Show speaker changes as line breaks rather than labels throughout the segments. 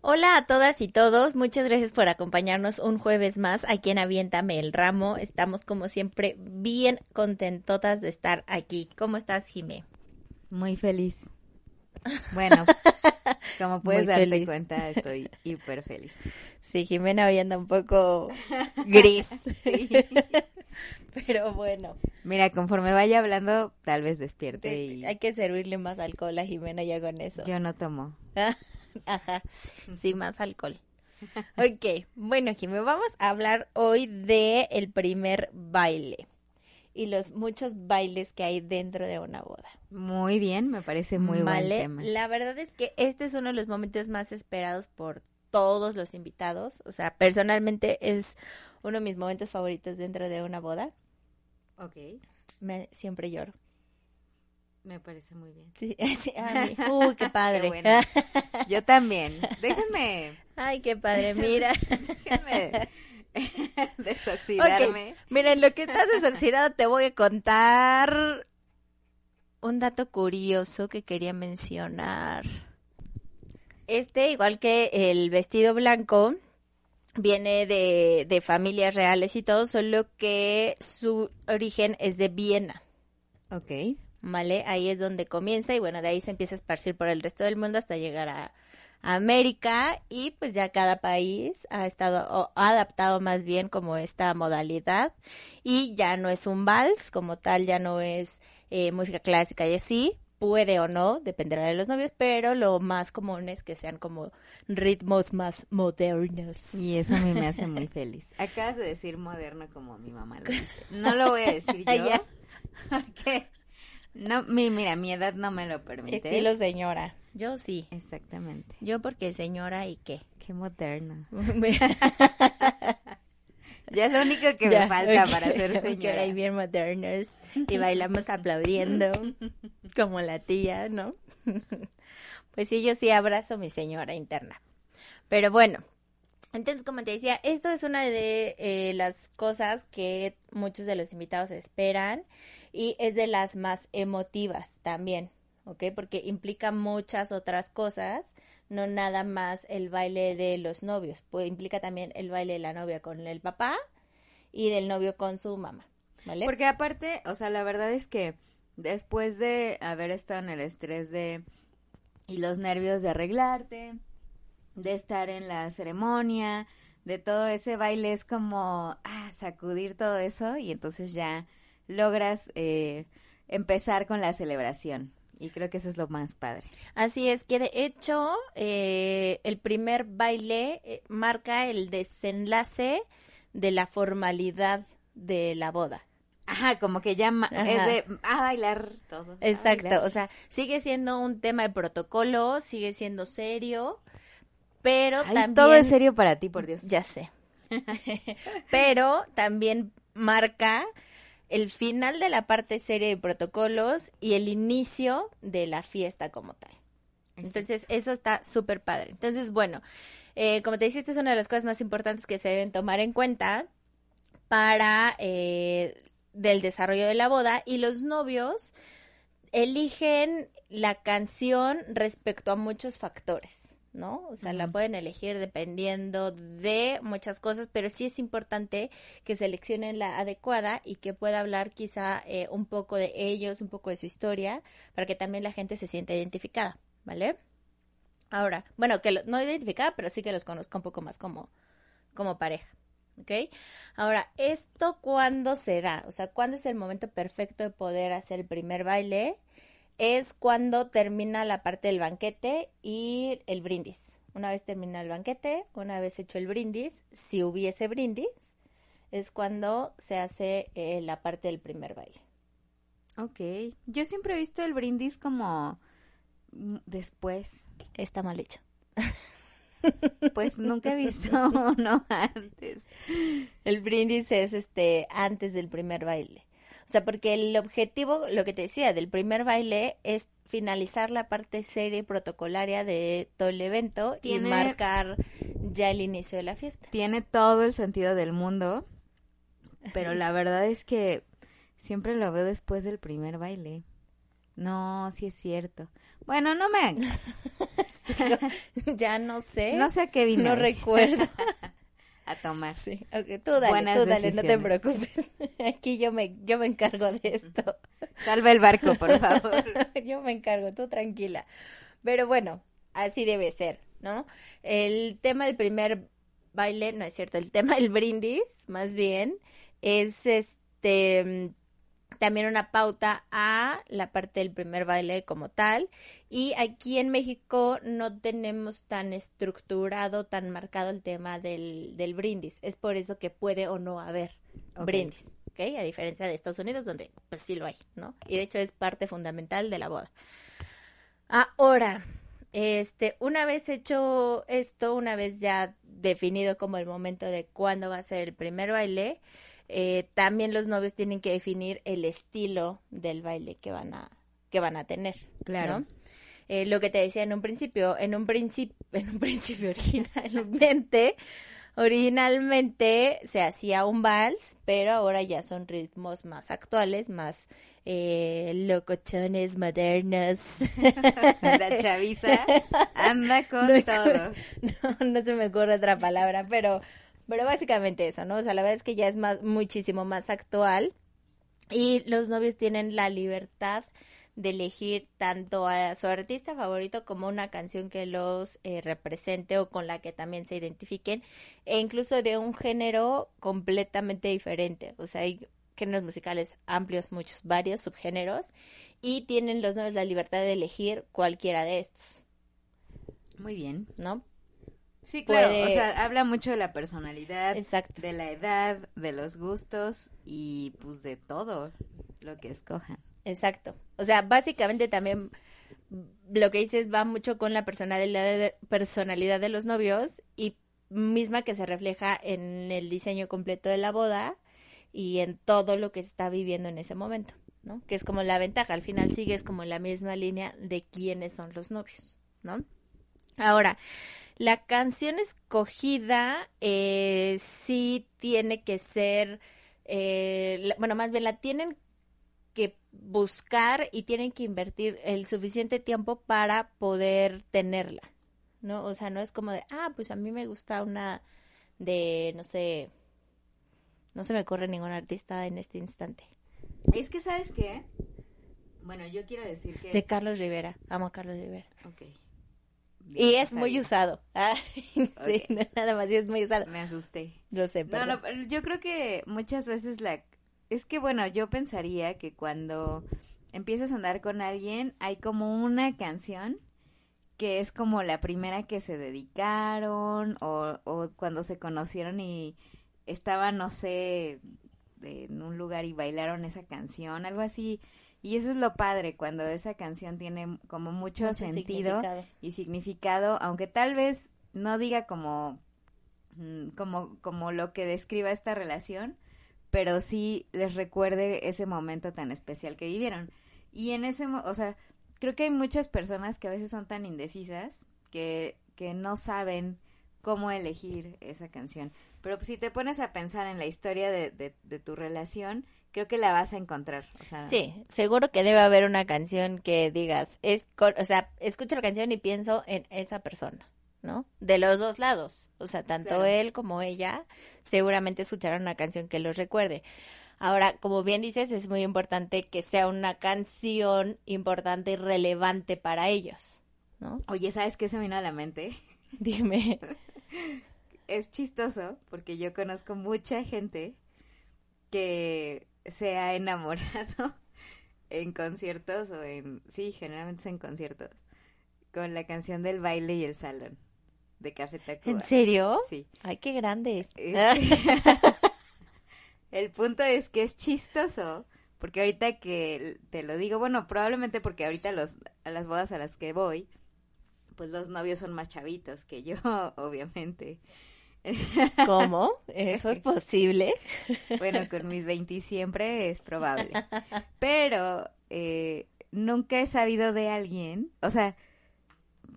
Hola a todas y todos, muchas gracias por acompañarnos un jueves más aquí en Aviéntame el Ramo. Estamos como siempre bien contentotas de estar aquí. ¿Cómo estás, Jimé?
Muy feliz. Bueno, como puedes darte cuenta, estoy hiper feliz.
Sí, Jimena hoy anda un poco gris. Pero bueno.
Mira, conforme vaya hablando, tal vez despierte. Y...
Hay que servirle más alcohol a Jimena ya con eso.
Yo no tomo.
Ajá, sí, más alcohol. Ok, bueno, Jimena, vamos a hablar hoy de el primer baile y los muchos bailes que hay dentro de una boda.
Muy bien, me parece muy vale. buen tema.
La verdad es que este es uno de los momentos más esperados por todos los invitados. O sea, personalmente es uno de mis momentos favoritos dentro de una boda.
Ok.
Me, siempre lloro.
Me parece muy bien.
Sí, sí Uy, qué padre.
Yo también. Déjenme.
Ay, qué padre, mira.
Déjenme desoxidarme.
Mira, en lo que estás desoxidado te voy a contar un dato curioso que quería mencionar. Este, igual que el vestido blanco, viene de, de familias reales y todo, solo que su origen es de Viena.
Ok.
¿Vale? Ahí es donde comienza y bueno, de ahí se empieza a esparcir por el resto del mundo hasta llegar a, América y pues ya cada país ha estado o ha adaptado más bien como esta modalidad y ya no es un vals como tal, ya no es eh, música clásica y así, puede o no, dependerá de los novios, pero lo más común es que sean como ritmos más modernos.
Y eso a mí me hace muy feliz. Acabas de decir moderno como mi mamá lo dice. No lo voy a decir yo. ¿Qué? No, mi, mira, mi edad no me lo permite.
Estilo señora. Yo sí.
Exactamente.
Yo porque señora y qué.
Qué moderno. Ya es lo único que me falta para ser señora.
y bien modernos y bailamos aplaudiendo como la tía, ¿no? Pues sí, yo sí abrazo a mi señora interna. Pero bueno, entonces como te decía, esto es una de eh, las cosas que muchos de los invitados esperan y es de las más emotivas también, ¿ok? Porque implica muchas otras cosas no nada más el baile de los novios, pues implica también el baile de la novia con el papá y del novio con su mamá, ¿vale?
Porque aparte, o sea, la verdad es que después de haber estado en el estrés de y los nervios de arreglarte, de estar en la ceremonia, de todo ese baile es como ah, sacudir todo eso y entonces ya logras eh, empezar con la celebración. Y creo que eso es lo más padre.
Así es, que de hecho eh, el primer baile eh, marca el desenlace de la formalidad de la boda.
Ajá, como que ya es de a bailar todo.
Exacto, o sea, sigue siendo un tema de protocolo, sigue siendo serio, pero también...
Todo es serio para ti, por Dios.
Ya sé. pero también marca el final de la parte seria de protocolos y el inicio de la fiesta como tal. Entonces, eso está súper padre. Entonces, bueno, eh, como te decía, esta es una de las cosas más importantes que se deben tomar en cuenta para eh, del desarrollo de la boda y los novios eligen la canción respecto a muchos factores. ¿No? O sea, la pueden elegir dependiendo de muchas cosas, pero sí es importante que seleccionen la adecuada y que pueda hablar quizá eh, un poco de ellos, un poco de su historia, para que también la gente se sienta identificada, ¿vale? Ahora, bueno, que no identificada, pero sí que los conozca un poco más como, como pareja. ¿ok? Ahora, ¿esto cuándo se da? O sea, ¿cuándo es el momento perfecto de poder hacer el primer baile? Es cuando termina la parte del banquete y el brindis. Una vez termina el banquete, una vez hecho el brindis, si hubiese brindis, es cuando se hace eh, la parte del primer baile.
Ok, yo siempre he visto el brindis como mm, después.
Está mal hecho.
Pues nunca he visto uno antes.
El brindis es este antes del primer baile. O sea, porque el objetivo, lo que te decía, del primer baile es finalizar la parte seria y protocolaria de todo el evento y marcar ya el inicio de la fiesta.
Tiene todo el sentido del mundo, pero la verdad es que siempre lo veo después del primer baile. No, sí es cierto. Bueno, no me hagas.
ya no sé.
No sé a qué vine.
No recuerdo.
a tomar.
Sí, ok, tú dale,
Buenas
tú dale, no te
decisiones.
preocupes. Aquí yo me, yo me encargo de esto.
Salva el barco, por favor.
yo me encargo, tú tranquila. Pero bueno, así debe ser, ¿no? El tema del primer baile, no es cierto, el tema del brindis, más bien, es este mm, también una pauta a la parte del primer baile como tal. Y aquí en México no tenemos tan estructurado, tan marcado el tema del, del brindis. Es por eso que puede o no haber brindis, ¿ok? A diferencia de Estados Unidos, donde pues sí lo hay, ¿no? Y de hecho es parte fundamental de la boda. Ahora, este, una vez hecho esto, una vez ya definido como el momento de cuándo va a ser el primer baile, eh, también los novios tienen que definir el estilo del baile que van a, que van a tener.
Claro.
¿no? Eh, lo que te decía en un principio, en un principio, en un principio originalmente, originalmente se hacía un vals, pero ahora ya son ritmos más actuales, más eh, locochones, modernos.
La chaviza anda con
No,
todo.
No, no se me ocurre otra palabra, pero, pero básicamente eso, ¿no? O sea, la verdad es que ya es más, muchísimo más actual y los novios tienen la libertad de elegir tanto a su artista favorito como una canción que los eh, represente o con la que también se identifiquen e incluso de un género completamente diferente. O sea, hay géneros musicales amplios, muchos, varios subgéneros y tienen los novios la libertad de elegir cualquiera de estos,
Muy bien.
¿no?
Sí, claro.
Puede-
O sea, habla mucho de la personalidad,
Exacto.
de la edad, de los gustos y pues de todo lo que escojan.
Exacto. O sea, básicamente también lo que dices va mucho con la personalidad de, personalidad de los novios y misma que se refleja en el diseño completo de la boda y en todo lo que se está viviendo en ese momento, ¿no? Que es como la ventaja, al final sigues como en la misma línea de quiénes son los novios, ¿no? Ahora, la canción escogida eh, sí tiene que ser, eh, la- bueno, más bien la tienen que buscar y tienen que invertir el suficiente tiempo para poder tenerla, ¿no? O sea, no es como de, ah, pues a mí me gusta una de, no sé, no se me ocurre ningún artista en este instante.
Es que, ¿sabes qué? Bueno, yo quiero decir que...
De Carlos Rivera, amo a Carlos Rivera.
Ok.
Y es muy usado. Ah, sí, nada más, y es muy usado.
Me asusté.
Lo sé,
No,
pero
no, yo creo que muchas veces la... Es que, bueno, yo pensaría que cuando empiezas a andar con alguien, hay como una canción que es como la primera que se dedicaron o, o cuando se conocieron y estaban, no sé, en un lugar y bailaron esa canción, algo así. Y eso es lo padre, cuando esa canción tiene como mucho,
mucho
sentido
significado.
y significado, aunque tal vez no diga como, mm, como, como lo que describa esta relación, pero sí les recuerde ese momento tan especial que vivieron. Y en ese, o sea, creo que hay muchas personas que a veces son tan indecisas que, que no saben cómo elegir esa canción. Pero si te pones a pensar en la historia de, de, de tu relación, creo que la vas a encontrar. O sea,
Sí, seguro que debe haber una canción que digas, es, o sea, escucho la canción y pienso en esa persona, ¿no? De los dos lados, o sea, tanto
Claro.
él como ella seguramente escucharon una canción que los recuerde. Ahora, como bien dices, es muy importante que sea una canción importante y relevante para ellos, ¿no?
Oye, ¿sabes qué se me vino a la mente?
Dime.
es chistoso porque yo conozco mucha gente que se ha enamorado en conciertos o en sí, generalmente es en conciertos con la canción del baile y el salón de Café Tacuba.
¿En serio?
Sí.
Ay, qué grande es.
Eh, el punto es que es chistoso porque ahorita que te lo digo, bueno, probablemente porque ahorita los a las bodas a las que voy, pues los novios son más chavitos que yo, obviamente.
¿Cómo? ¿Eso es posible?
Bueno, con mis 20 siempre es probable. Pero eh, nunca he sabido de alguien, o sea,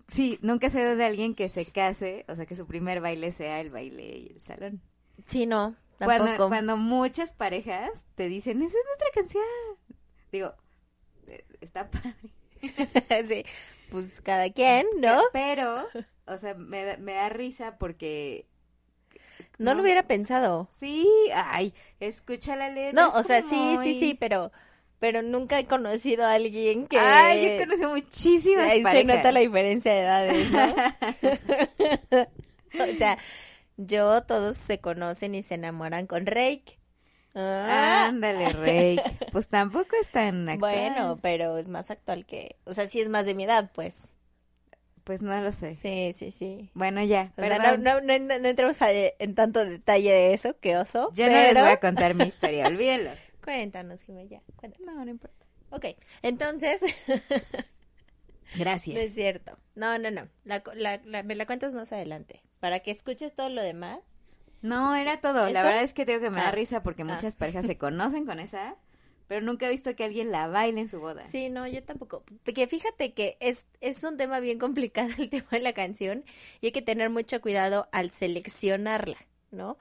sí, nunca he sabido de alguien que se case, o sea, que su primer baile sea el baile y el salón.
Sí, no, tampoco.
Cuando, cuando muchas parejas te dicen, esa es nuestra canción. Digo, eh, está padre.
sí, pues cada quien, ¿no?
Pero, o sea, me, da- me da risa porque...
No, lo hubiera pensado.
Sí, ay, escucha la letra.
No,
es
o sea, sí, sí,
muy-
sí, pero pero nunca he conocido a alguien que
Ay, yo conocí muchísimas
Ahí se
parejas.
nota la diferencia de edades, ¿no? o sea, yo todos se conocen y se enamoran con Rake. Ah,
Ándale, Rey. Pues tampoco es tan actual.
bueno, pero es más actual que, o sea, sí es más de mi edad, pues.
Pues no lo sé.
Sí, sí, sí.
Bueno, ya,
O sea,
perdón.
no, no, no, no entremos a- en tanto detalle de eso, que oso.
ya no les
pero-
voy a contar mi historia, olvídenlo.
Cuéntanos, Jimé, ya, cuéntanos.
No, no importa.
Ok, entonces,
Gracias.
no es cierto. No, no, no. La, co- la, la- me la cuentas más adelante. Para que escuches todo lo demás.
No, era todo. La verdad es que tengo que me da
Ah.
risa porque
Ah.
muchas parejas se conocen con esa, pero nunca he visto que alguien la baile en su boda.
Sí, no, yo tampoco. Porque fíjate que es, es un tema bien complicado el tema de la canción y hay que tener mucho cuidado al seleccionarla, ¿no?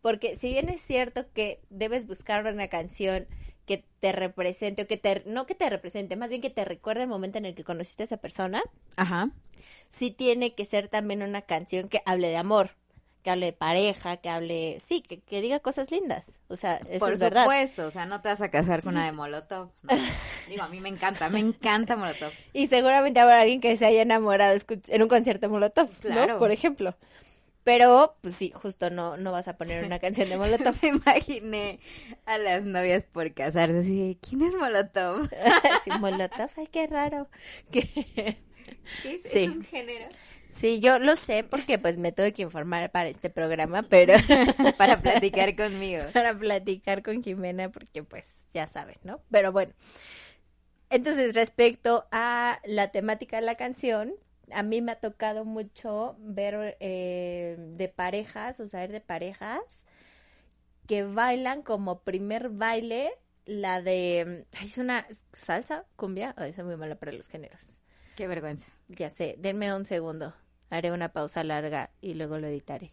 Porque si bien es cierto que debes buscar una canción que te represente o que te, no que te represente, más bien que te recuerde el momento en el que conociste a esa persona,
Ajá.
sí tiene que ser también una canción que hable de amor, que hable de pareja, que hable, sí, que, que diga cosas lindas. O sea, eso
Por
es verdad.
supuesto, o sea, no te vas a casar con una de Molotov. ¿no? Digo, a mí me encanta, me encanta Molotov.
Y seguramente habrá alguien que se haya enamorado en un concierto de Molotov,
Claro.
¿no? Por ejemplo. Pero, pues sí, justo no, no vas a poner una canción de Molotov.
Me imaginé a las novias por casarse así ¿quién es Molotov?
sí, Molotov, ay, qué raro.
¿Qué es,
Sí.
¿Es un género?
Sí, yo lo sé porque pues me tuve que informar para este programa, pero
Para platicar conmigo.
para platicar con Jimena porque pues ya saben, ¿no? Pero bueno. Entonces, respecto a la temática de la canción, a mí me ha tocado mucho ver eh, de parejas, o saber de parejas que bailan como primer baile la de... Ay, es una salsa, cumbia, ay, soy muy mala para los géneros.
Qué vergüenza.
Ya sé, denme un segundo. Haré una pausa larga y luego lo editaré.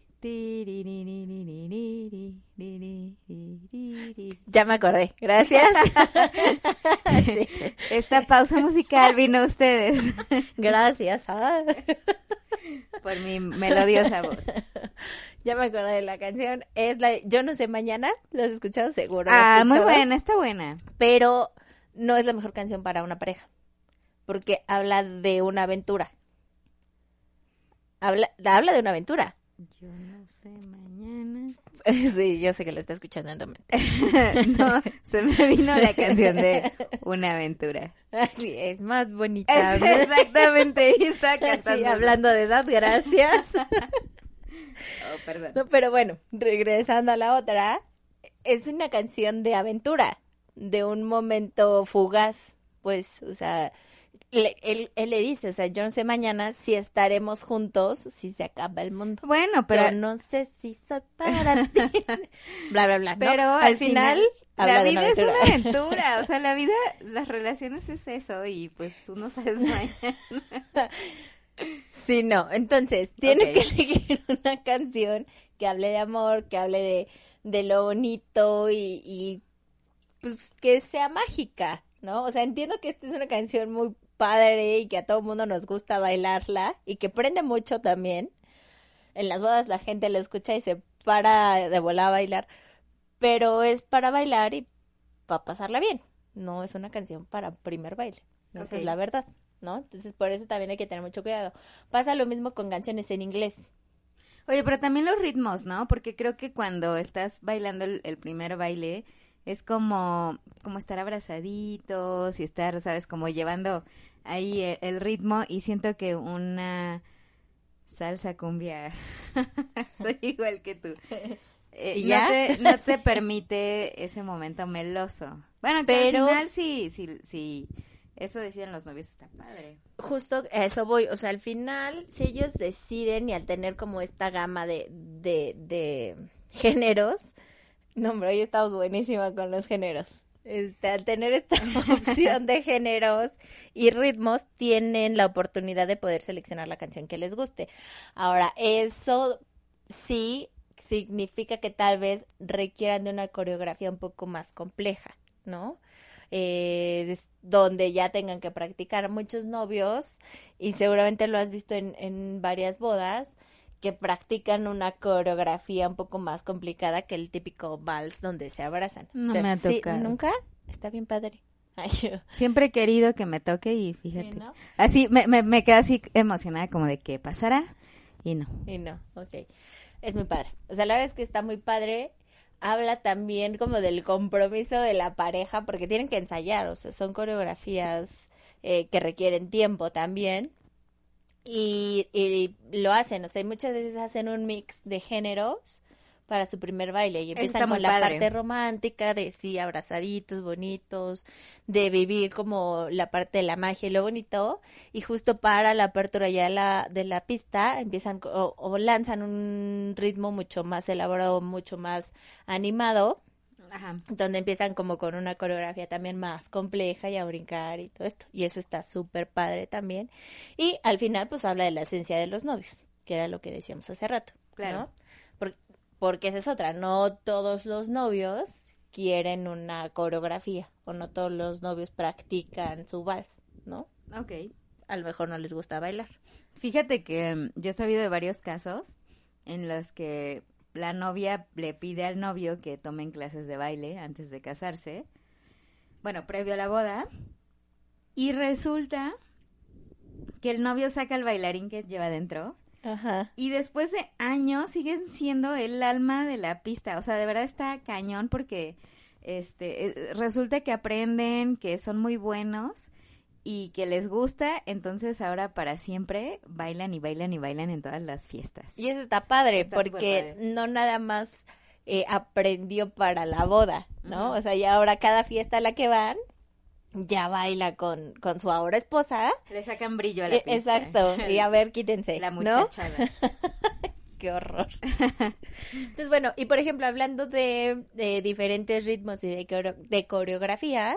Ya me acordé, gracias. Sí,
Esta pausa musical vino a ustedes
gracias. ah.
por mi melodiosa voz.
Ya me acordé de la canción. Es la Yo no sé mañana. ¿La has escuchado seguro? ¿La
Ah, muy buena, está buena.
Pero no es la mejor canción para una pareja. Porque habla de una aventura. Habla, habla de una aventura.
Yo no sé mañana.
Sí, yo sé que lo está escuchando en
no, se me vino la canción de Una aventura.
Sí, es más bonita.
Es exactamente, y está
Sí,
cantando.
hablando de edad, gracias.
Oh, perdón.
No, pero bueno, regresando a la otra, es una canción de aventura, de un momento fugaz, pues, o sea, le- él, él le dice, o sea, yo no sé mañana si estaremos juntos, si se acaba el mundo.
Bueno, pero,
yo no sé si soy para ti. bla, bla, bla. ¿no?
pero
al final,
la vida es una
aventura.
O sea, la vida, las relaciones es eso y pues tú no sabes mañana.
Sí, no. Entonces, tienes
Ok.
que elegir una canción que hable de amor, que hable de, de lo bonito y, y, pues que sea mágica, ¿no? O sea, entiendo que esta es una canción muy padre y que a todo mundo nos gusta bailarla y que prende mucho también. En las bodas la gente la escucha y se para de volar a bailar, pero es para bailar y para pasarla bien. No es una canción para primer baile. Esa es la verdad, ¿no? Entonces, por eso también hay que tener mucho cuidado. Pasa lo mismo con canciones en inglés.
Oye, pero también los ritmos, ¿no? Porque creo que cuando estás bailando el, el primer baile es como, como estar abrazaditos y estar, ¿sabes? Como llevando ahí el, el ritmo y siento que una salsa cumbia, soy igual que tú. Eh,
¿Y
no,
ya?
te, no te permite ese momento meloso. Bueno, que
Pero-
al final sí, sí, sí, eso decían los novios, está padre.
Justo a eso voy, o sea, al final, si ellos deciden y al tener como esta gama de, de, de géneros, no, hombre, hoy estamos buenísima con los géneros. Este, al tener esta opción de géneros y ritmos, tienen la oportunidad de poder seleccionar la canción que les guste. Ahora, eso sí significa que tal vez requieran de una coreografía un poco más compleja, ¿no? eh, es donde ya tengan que practicar muchos novios y seguramente lo has visto en, en varias bodas que practican una coreografía un poco más complicada que el típico vals donde se abrazan.
No
O sea,
me ha
sí,
tocado.
¿Nunca? Está bien padre. Ay, yo-
Siempre he querido que me toque y fíjate. Así, me, me, me quedé así emocionada como de que pasara y no.
Y no, ok. Es muy padre. O sea, la verdad es que está muy padre. Habla también como del compromiso de la pareja, porque tienen que ensayar, o sea, son coreografías eh, que requieren tiempo también. Y, y lo hacen, o sea, muchas veces hacen un mix de géneros para su primer baile y empiezan con la
padre.
parte romántica de sí, abrazaditos, bonitos, de vivir como la parte de la magia y lo bonito y justo para la apertura ya de la, de la pista empiezan o lanzan un ritmo mucho más elaborado, mucho más animado
Ajá.
donde empiezan como con una coreografía también más compleja y a brincar y todo esto. Y eso está súper padre también. Y al final pues habla de la esencia de los novios, que era lo que decíamos hace rato.
Claro.
¿no? Por- porque esa es otra, no todos los novios quieren una coreografía o no todos los novios practican su vals, ¿no?
Ok.
A lo mejor no les gusta bailar.
Fíjate que mm, yo he sabido de varios casos en los que la novia le pide al novio que tomen clases de baile antes de casarse. Bueno, previo a la boda. Y resulta que el novio saca el bailarín que lleva dentro.
Ajá.
Y después de años siguen siendo el alma de la pista. O sea, de verdad está cañón porque este eh, resulta que aprenden, que son muy buenos y que les gusta, entonces ahora para siempre bailan y bailan y bailan en todas las fiestas.
Y eso está padre,
Está
porque no nada más eh, aprendió para la boda, ¿no? O sea, ya ahora cada fiesta a la que van, ya baila con, con su ahora esposa.
Le sacan brillo a la
Eh,
pista.
Exacto, y a ver, quítense,
La
¿no?
muchachada.
Qué horror. Entonces, bueno, y por ejemplo, hablando de, de diferentes ritmos y de, de coreografías,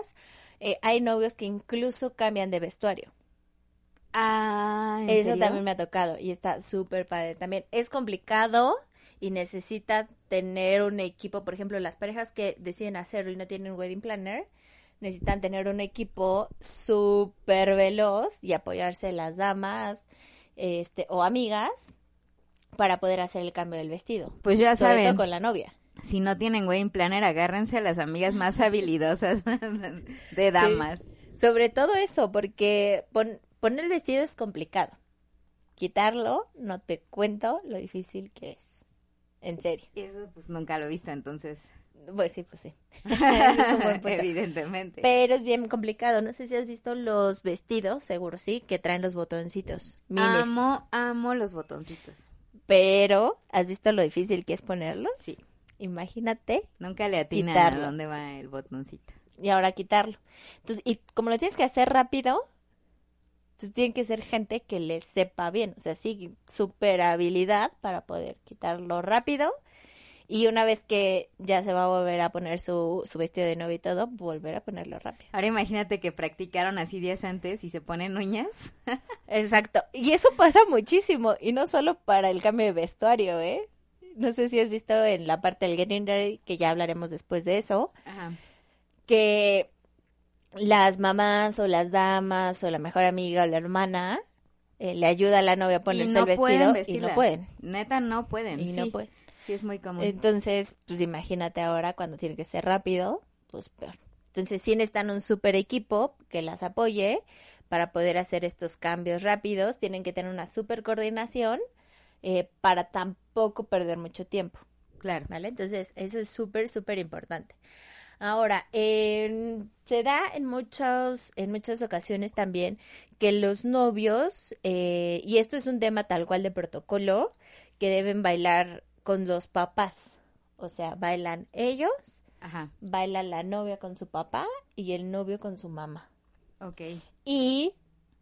eh, hay novios que incluso cambian de vestuario.
Ah, ¿en
Eso
serio?
también me ha tocado y está súper padre. También es complicado y necesita tener un equipo. Por ejemplo, las parejas que deciden hacerlo y no tienen un wedding planner, necesitan tener un equipo súper veloz y apoyarse las damas este, o amigas para poder hacer el cambio del vestido.
Pues ya
Sobre todo
saben,
con la novia.
Si no tienen wedding planner, agárrense a las amigas más habilidosas de damas.
Sobre todo eso, porque pon- poner el vestido es complicado. Quitarlo, no te cuento lo difícil que es. En serio.
Eso pues nunca lo he visto, entonces.
Pues sí, pues sí. Es un buen punto.
Evidentemente.
Pero es bien complicado. No sé si has visto los vestidos, seguro sí, que traen los botoncitos. Miles.
Amo, amo los botoncitos.
Pero, ¿has visto lo difícil que es ponerlos?
Sí.
Imagínate.
Nunca le atinan
Quitarlo.
a dónde va el botoncito.
Y ahora quitarlo. Entonces, y como lo tienes que hacer rápido, entonces tiene que ser gente que le sepa bien. O sea, sí, super habilidad para poder quitarlo rápido. Y una vez que ya se va a volver a poner su, su vestido de novio y todo, volver a ponerlo rápido.
Ahora imagínate que practicaron así días antes y se ponen uñas.
Exacto. Y eso pasa muchísimo. Y no solo para el cambio de vestuario, ¿eh? No sé si has visto en la parte del Getting Ready, que ya hablaremos después de eso,
Ajá.
que las mamás o las damas o la mejor amiga o la hermana eh, le ayuda a la novia a ponerse
no
el vestido y no pueden.
Neta, no pueden.
Y
sí.
no pueden.
Sí, es muy común.
Entonces, pues imagínate ahora cuando tiene que ser rápido, pues peor. Entonces, sí necesitan un super equipo que las apoye para poder hacer estos cambios rápidos. Tienen que tener una super coordinación eh, para tampoco perder mucho tiempo.
claro.
¿Vale? Entonces, eso es súper, súper importante. Ahora, se da en muchos, en muchas ocasiones también que los novios, eh, y esto es un tema tal cual de protocolo, que deben bailar con los papás. O sea, bailan ellos,
Ajá.
baila la novia con su papá y el novio con su mamá.
Ok.
Y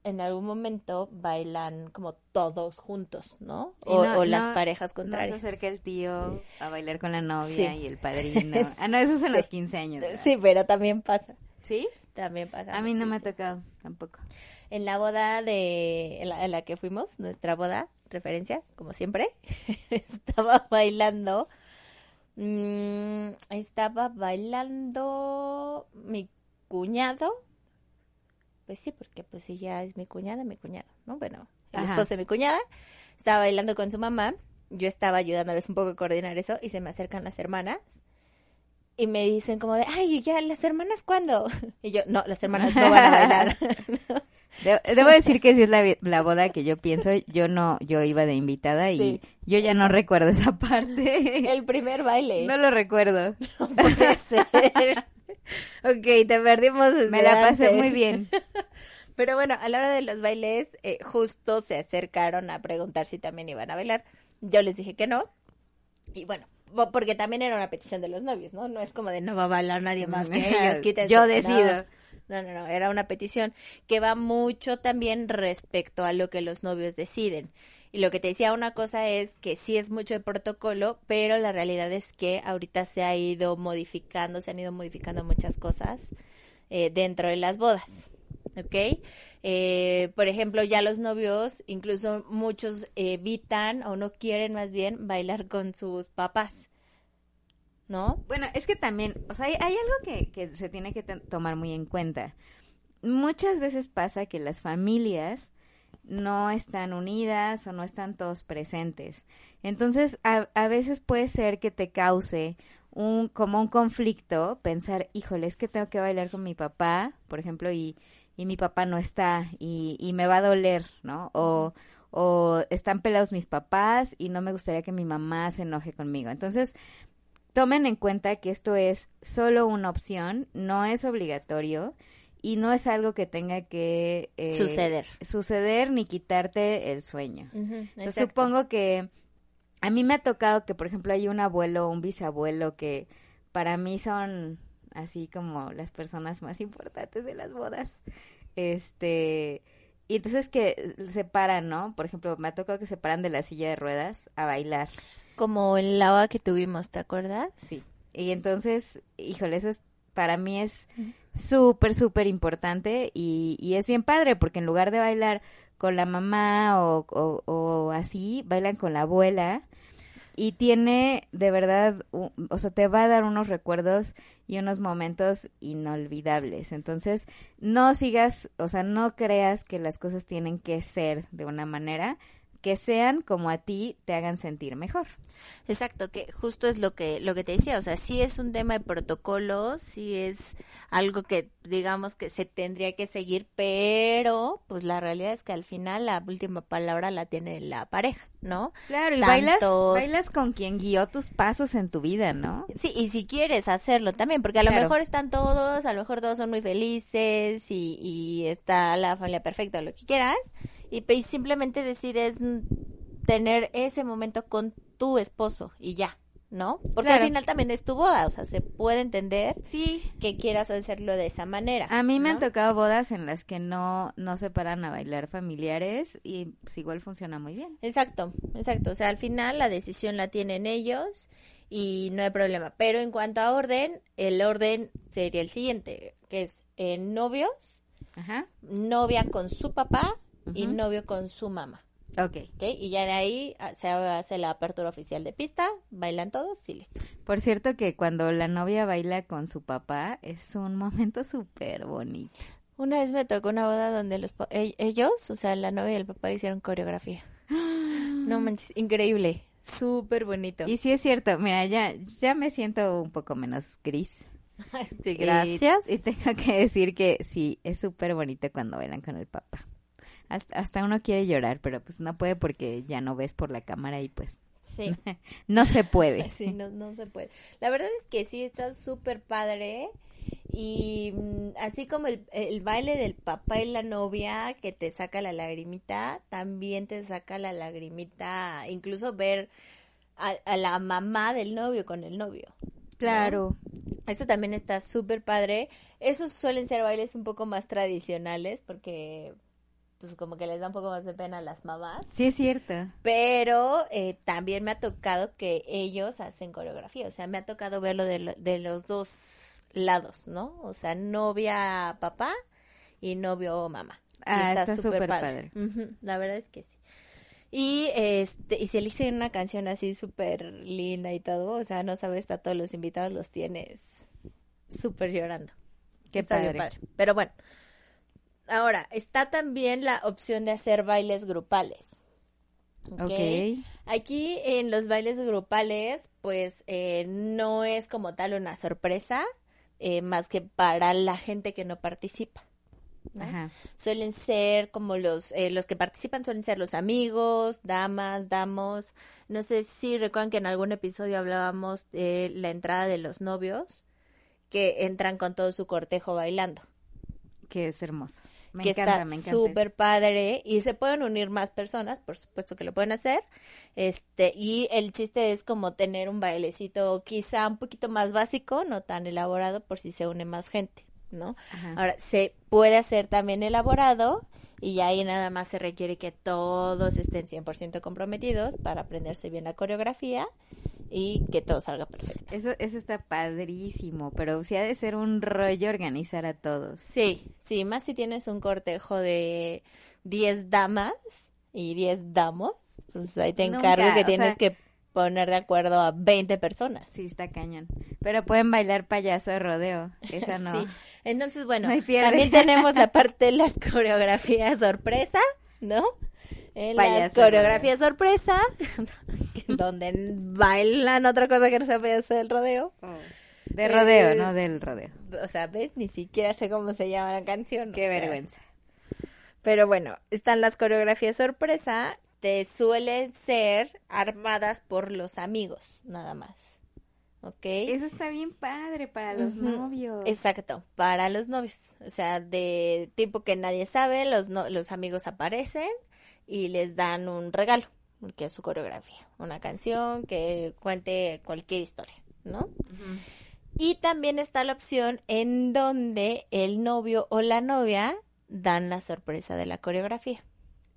en algún momento bailan como todos juntos, ¿no? O,
no-
o las
no-
parejas
No se
contrarias.
acerca el tío a bailar con la novia
Sí.
y el padrino. Ah, no, eso es en los 15 años. ¿verdad?
Sí, pero también pasa.
¿Sí?
También pasa.
A mí no me ha tocado tampoco.
En la boda de. En la, en la que fuimos, nuestra boda, referencia, como siempre, estaba bailando. mm, estaba bailando mi cuñado, pues sí, porque pues ella es mi cuñada, mi cuñado, ¿no? Bueno, el
Ajá.
esposo de mi cuñada, estaba bailando con su mamá, yo estaba ayudándoles un poco a coordinar eso y se me acercan las hermanas y me dicen como de, ay, ya, ¿las hermanas cuándo? Y yo, no, las hermanas no van a bailar.
De- debo decir que si es la, la boda que yo pienso, yo no, yo iba de invitada y
Sí.
yo ya no recuerdo esa parte.
El primer baile.
No lo recuerdo.
No puede ser. ok, te perdimos. desde
Me la pasé
antes.
muy bien.
Pero bueno, a la hora de los bailes, eh, justo se acercaron a preguntar si también iban a bailar. Yo les dije que no. Y bueno, porque también era una petición de los novios, ¿no? No es como de no va a bailar nadie más que ellos, quítense.
Yo decido.
No, no, no, era una petición que va mucho también respecto a lo que los novios deciden. Y lo que te decía una cosa es que sí es mucho de protocolo, pero la realidad es que ahorita se ha ido modificando, se han ido modificando muchas cosas eh, dentro de las bodas. ¿Ok? Eh, por ejemplo, ya los novios, incluso muchos evitan o no quieren más bien bailar con sus papás. ¿No?
Bueno, es que también, o sea, hay, hay algo que, que se tiene que tomar muy en cuenta. Muchas veces pasa que las familias no están unidas o no están todos presentes. Entonces, a, a veces puede ser que te cause un, como un conflicto pensar, híjole, es que tengo que bailar con mi papá, por ejemplo, y, y mi papá no está y, y me va a doler, ¿no? O, o están peleados mis papás y no me gustaría que mi mamá se enoje conmigo. Entonces, tomen en cuenta que esto es solo una opción, no es obligatorio y no es algo que tenga que eh,
Suceder.
suceder ni quitarte el sueño. Supongo que a mí me ha tocado que, por ejemplo, hay un abuelo o un bisabuelo que para mí son así como las personas más importantes de las bodas. Este, y entonces que se paran, ¿no? Por ejemplo, me ha tocado que se paran de la silla de ruedas a bailar.
Como el lava que tuvimos, ¿te acuerdas?
Sí. Y entonces, híjole, eso es, para mí es súper, súper importante y, y es bien padre porque en lugar de bailar con la mamá o, o, o así, bailan con la abuela y tiene de verdad, o sea, te va a dar unos recuerdos y unos momentos inolvidables. Entonces, no sigas, o sea, no creas que las cosas tienen que ser de una manera que sean como a ti te hagan sentir mejor.
Exacto, que justo es lo que lo que te decía, o sea, sí es un tema de protocolo, sí es algo que digamos que se tendría que seguir, pero pues la realidad es que al final la última palabra la tiene la pareja, ¿no?
Claro, y bailas, bailas con quien guió tus pasos en tu vida, ¿no?
Sí, y si quieres hacerlo también, porque a lo mejor están todos, a lo mejor todos son muy felices y, y está la familia perfecta, lo que quieras, y simplemente decides tener ese momento con tu esposo y ya, ¿no? Porque
Claro.
al final también es tu boda, o sea, se puede entender
Sí.
que quieras hacerlo de esa manera.
A mí me han tocado bodas en las que no, no se paran a bailar familiares y pues igual funciona muy bien.
Exacto, exacto. O sea, al final la decisión la tienen ellos y no hay problema. Pero en cuanto a orden, el orden sería el siguiente, que es eh, novios,
Ajá.
novia con su papá y novio con su mamá.
Ok.
¿Ok? Y ya de ahí ah, se hace la apertura oficial de pista, bailan todos y listo.
Por cierto que cuando la novia baila con su papá es un momento súper bonito.
Una vez me tocó una boda donde los e- ellos, o sea, la novia y el papá hicieron coreografía. No manches, increíble, súper bonito.
Y sí es cierto, mira, ya, ya me siento un poco menos gris.
Sí,
Y-
gracias.
Y, tengo que decir que sí, es súper bonito cuando bailan con el papá. Hasta, hasta uno quiere llorar, pero pues no puede porque ya no ves por la cámara y pues
Sí.
no se puede.
Sí, no, no se puede. La verdad es que sí está súper padre. Y mm, así como el, el baile del papá y la novia que te saca la lagrimita, también te saca la lagrimita, incluso ver a, a la mamá del novio con el novio.
Claro.
Eso también está súper padre. Esos suelen ser bailes un poco más tradicionales porque pues como que les da un poco más de pena a las mamás.
Sí es cierto.
Pero eh, también me ha tocado que ellos hacen coreografía, o sea, me ha tocado verlo de, lo- de los dos lados, ¿no? O sea, novia papá y novio mamá. Y
Ah, está súper padre.
La verdad es que sí. Y este y se elige una canción así súper linda y todo, o sea, no sabes, a todos los invitados los tienes súper llorando.
Qué
Está bien
padre.
Pero bueno, ahora está también la opción de hacer bailes grupales. ¿ok?
Ok.
Aquí en los bailes grupales, pues eh, no es como tal una sorpresa, eh, más que para la gente que no participa. ¿no?
Ajá.
Suelen ser como los, eh, los que participan suelen ser los amigos, damas, damos. No sé si recuerdan que en algún episodio hablábamos de la entrada de los novios, que entran con todo su cortejo bailando.
Que es hermoso. Me
que
encanta,
está
me encanta.
súper padre y se pueden unir más personas, por supuesto que lo pueden hacer. Este, y el chiste es como tener un bailecito quizá un poquito más básico, no tan elaborado por si se une más gente, ¿no?
Ajá.
Ahora, se puede hacer también elaborado y ahí nada más se requiere que todos estén 100% comprometidos para aprenderse bien la coreografía y que todo salga perfecto.
Eso, eso está padrísimo, pero sí ha de ser un rollo organizar a todos.
Sí, sí, más si tienes un cortejo de 10 damas y 10 damos, pues ahí te
Nunca,
encargo que tienes
sea-
que poner de acuerdo a 20 personas.
Sí, está cañón. Pero pueden bailar payaso de rodeo. Esa no.
Sí. Entonces, bueno,
No
también tenemos la parte de las coreografías sorpresa, ¿no? En las coreografías sorpresa, donde bailan otra cosa que no sea payaso del rodeo.
Oh. De rodeo,
Eh,
no del rodeo.
O sea, ¿ves? Ni siquiera sé cómo se llama la canción.
Qué
sea,
vergüenza.
Pero bueno, están las coreografías sorpresa, te suelen ser armadas por los amigos, nada más. ¿Ok?
Eso está bien padre para los novios.
Exacto, para los novios. O sea, de tipo que nadie sabe, los, no- los amigos aparecen y les dan un regalo, que es su coreografía, una canción que cuente cualquier historia, ¿no? Y también está la opción en donde el novio o la novia dan la sorpresa de la coreografía.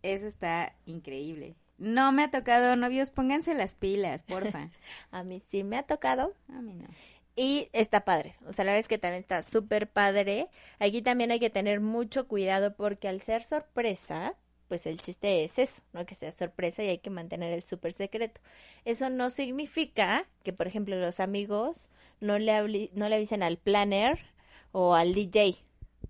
Eso está increíble. No me ha tocado novios, pónganse las pilas, porfa.
A mí sí me ha tocado
A mí no.
y está padre. O sea, la verdad es que también está súper padre. Aquí también hay que tener mucho cuidado porque al ser sorpresa, pues el chiste es eso, ¿no? Que sea sorpresa y hay que mantener el súper secreto. Eso no significa que, por ejemplo, los amigos no le, no le avisen al planner o al DJ,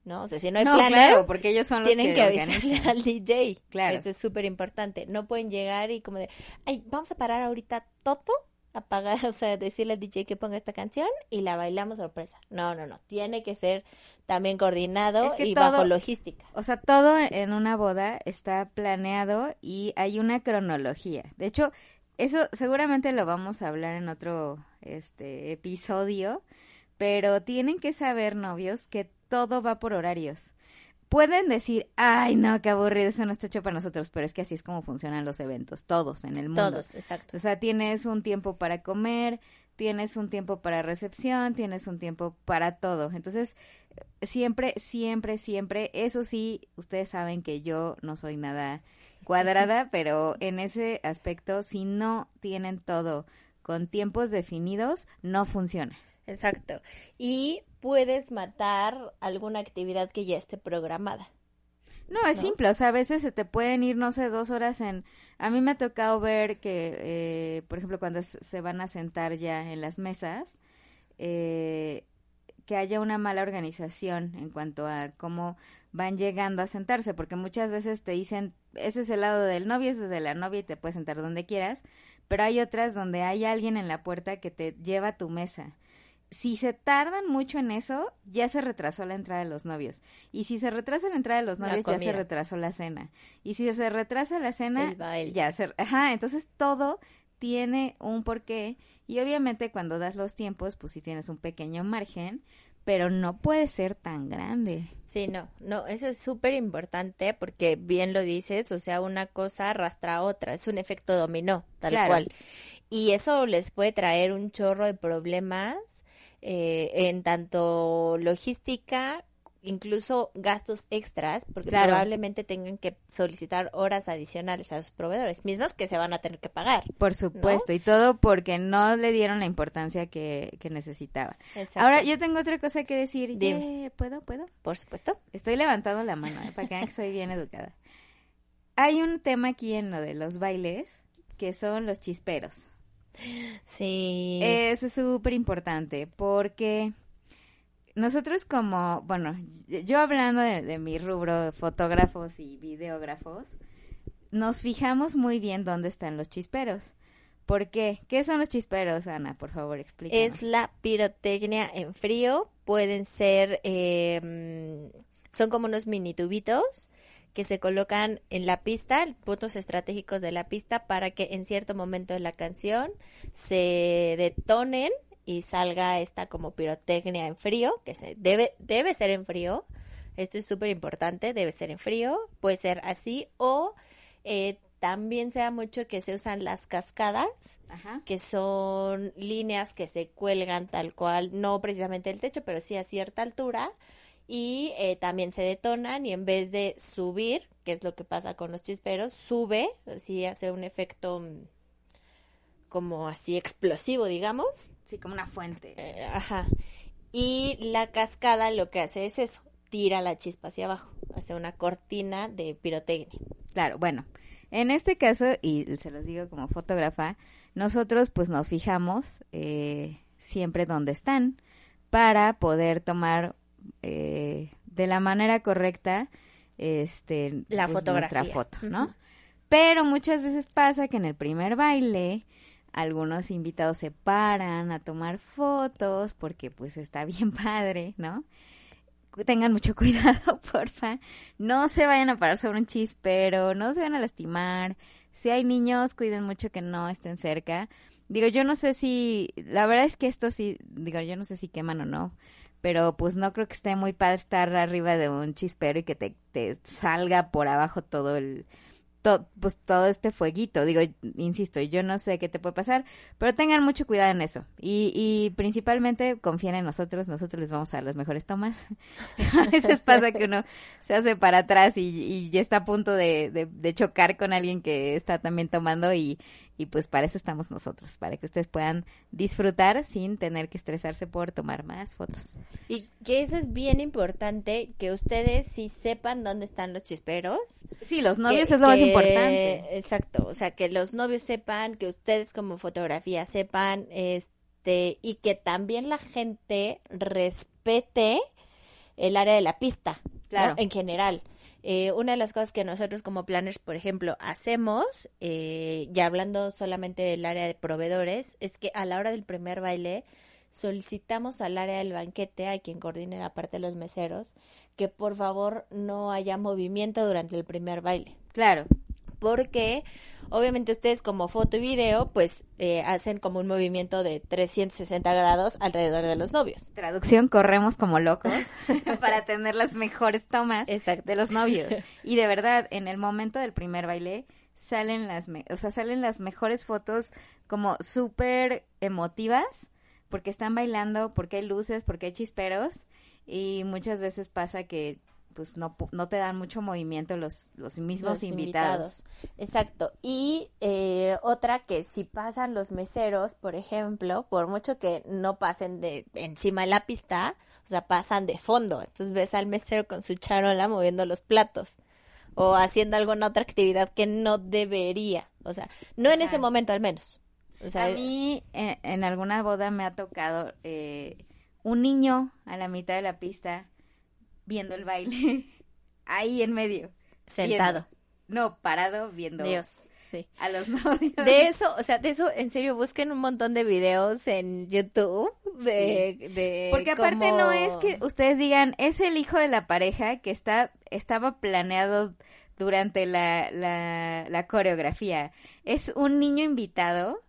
¿no? O sea, si no hay
No,
planner,
claro, porque ellos son los
tienen
que,
que, avisarle al DJ.
Claro.
Eso es súper importante. No pueden llegar y como de, ay, vamos a parar ahorita todo, apagar, o sea, decirle al DJ que ponga esta canción y la bailamos sorpresa. No, no, no. Tiene que ser también coordinado
Es que
y
todo-
bajo logística.
O sea, todo en una boda está planeado y hay una cronología. De hecho, eso seguramente lo vamos a hablar en otro este episodio, pero tienen que saber, novios, que todo va por horarios. Pueden decir, ay, no, qué aburrido, eso no está hecho para nosotros, pero es que así es como funcionan los eventos, todos en el mundo.
Todos, exacto.
O sea, tienes un tiempo para comer, tienes un tiempo para recepción, tienes un tiempo para todo. Entonces, siempre, siempre, siempre, eso sí, ustedes saben que yo no soy nada cuadrada, pero en ese aspecto, si no tienen todo con tiempos definidos, no funciona.
Exacto. Y puedes matar alguna actividad que ya esté programada.
No, es
¿No?
simple, o sea, a veces se te pueden ir, no sé, dos horas en... A mí me ha tocado ver que, eh, por ejemplo, cuando se van a sentar ya en las mesas, eh, que haya una mala organización en cuanto a cómo van llegando a sentarse, porque muchas veces te dicen, ese es el lado del novio, ese es de la novia y te puedes sentar donde quieras, pero hay otras donde hay alguien en la puerta que te lleva a tu mesa. Si se tardan mucho en eso, ya se retrasó la entrada de los novios. Y si se retrasa la entrada de los novios, ya se retrasó la cena. Y si se retrasa la cena,
El baile.
ya se... Ajá, entonces todo tiene un porqué. Y obviamente cuando das los tiempos, pues sí tienes un pequeño margen, pero no puede ser tan grande.
Sí, no, no, eso es súper importante porque bien lo dices, o sea, una cosa arrastra a otra, es un efecto dominó, tal
Claro.
cual. Y eso les puede traer un chorro de problemas eh, en tanto logística, incluso gastos extras, porque
Claro.
probablemente tengan que solicitar horas adicionales a los proveedores, mismas que se van a tener que pagar.
Por supuesto, y todo porque no le dieron la importancia que, que necesitaba.
Exacto.
Ahora, yo tengo otra cosa que decir. Yeah, ¿Puedo? ¿Puedo?
Por supuesto.
Estoy levantando la mano, ¿eh? para que vean que soy bien educada. Hay un tema aquí en lo de los bailes, que son los chisperos.
Sí.
Eso es súper importante, porque nosotros como, bueno, yo hablando de, de mi rubro, fotógrafos y videógrafos, nos fijamos muy bien dónde están los chisperos. ¿Por qué? ¿Qué son los chisperos, Ana? Por favor, explícanos.
Es la pirotecnia en frío. Pueden ser, eh, son como unos mini tubitos que se colocan en la pista, puntos estratégicos de la pista, para que en cierto momento de la canción se detonen y salga esta como pirotecnia en frío, que se debe, debe ser en frío. Esto es súper importante, debe ser en frío, puede ser así, o eh, también se da mucho que se usan las cascadas,
Ajá.
que son líneas que se cuelgan tal cual, no precisamente del techo, pero sí a cierta altura, y eh, también se detonan y en vez de subir, que es lo que pasa con los chisperos, sube, así hace un efecto mm, como así explosivo, digamos.
Sí, como una fuente.
Eh, ajá. Y la cascada lo que hace es eso, tira la chispa hacia abajo, hace una cortina de pirotecnia.
Claro, bueno, en este caso, y se los digo como fotógrafa, nosotros pues nos fijamos eh, siempre dónde están para poder tomar eh, de la manera correcta este
La
pues,
fotografía.
nuestra foto, ¿no? Pero muchas veces pasa que en el primer baile algunos invitados se paran a tomar fotos porque pues está bien padre, ¿no? Tengan mucho cuidado, porfa. No se vayan a parar sobre un chispero, no se vayan a lastimar. Si hay niños, cuiden mucho que no estén cerca. Digo, yo no sé si, la verdad es que esto sí, digo, yo no sé si queman o no, pero pues no creo que esté muy padre estar arriba de un chispero y que te, te salga por abajo todo el, to- pues todo este fueguito. Digo, insisto, yo no sé qué te puede pasar, pero tengan mucho cuidado en eso. Y, y principalmente confíen en nosotros, nosotros les vamos a dar las mejores tomas. a veces pasa que uno se hace para atrás y, y ya está a punto de, de- de chocar con alguien que está también tomando y, y pues para eso estamos nosotros, para que ustedes puedan disfrutar sin tener que estresarse por tomar más fotos.
Y que eso es bien importante, que ustedes sí sepan dónde están los chisperos.
Sí, los novios
que-
es lo más importante.
Exacto, o sea, que los novios sepan, que ustedes como fotografía sepan, este, y que también la gente respete el área de la pista, ¿no?
Claro.
En general. Eh, una de las cosas que nosotros como planners, por ejemplo, hacemos, eh, ya hablando solamente del área de proveedores, es que a la hora del primer baile solicitamos al área del banquete, a quien coordine la parte de los meseros, que por favor no haya movimiento durante el primer baile.
Claro,
Porque obviamente ustedes como foto y video, pues eh, hacen como un movimiento de 360 grados alrededor de los novios.
traducción, corremos como locos para tener las mejores tomas
Exacto.
de los novios. Y de verdad, en el momento del primer baile salen las, me- o sea, salen las mejores fotos como súper emotivas porque están bailando, porque hay luces, porque hay chisperos y muchas veces pasa que pues no, no te dan mucho movimiento los, los mismos
Los
invitados.
Exacto. Y eh, otra que si pasan los meseros, por ejemplo, por mucho que no pasen de encima de la pista, o sea, pasan de fondo. Entonces ves al mesero con su charola moviendo los platos o haciendo alguna otra actividad que no debería. O sea, no en ese momento al menos. O sea,
a mí en, en alguna boda me ha tocado eh, un niño a la mitad de la pista viendo el baile ahí en medio.
sentado.
viendo. No, parado viendo
Dios, sí.
a los novios.
De eso, o sea, de eso, en serio, busquen un montón de videos en YouTube de, de
Porque aparte no es que ustedes digan, es el hijo de la pareja que está, estaba planeado durante la, la, la coreografía. Es un niño invitado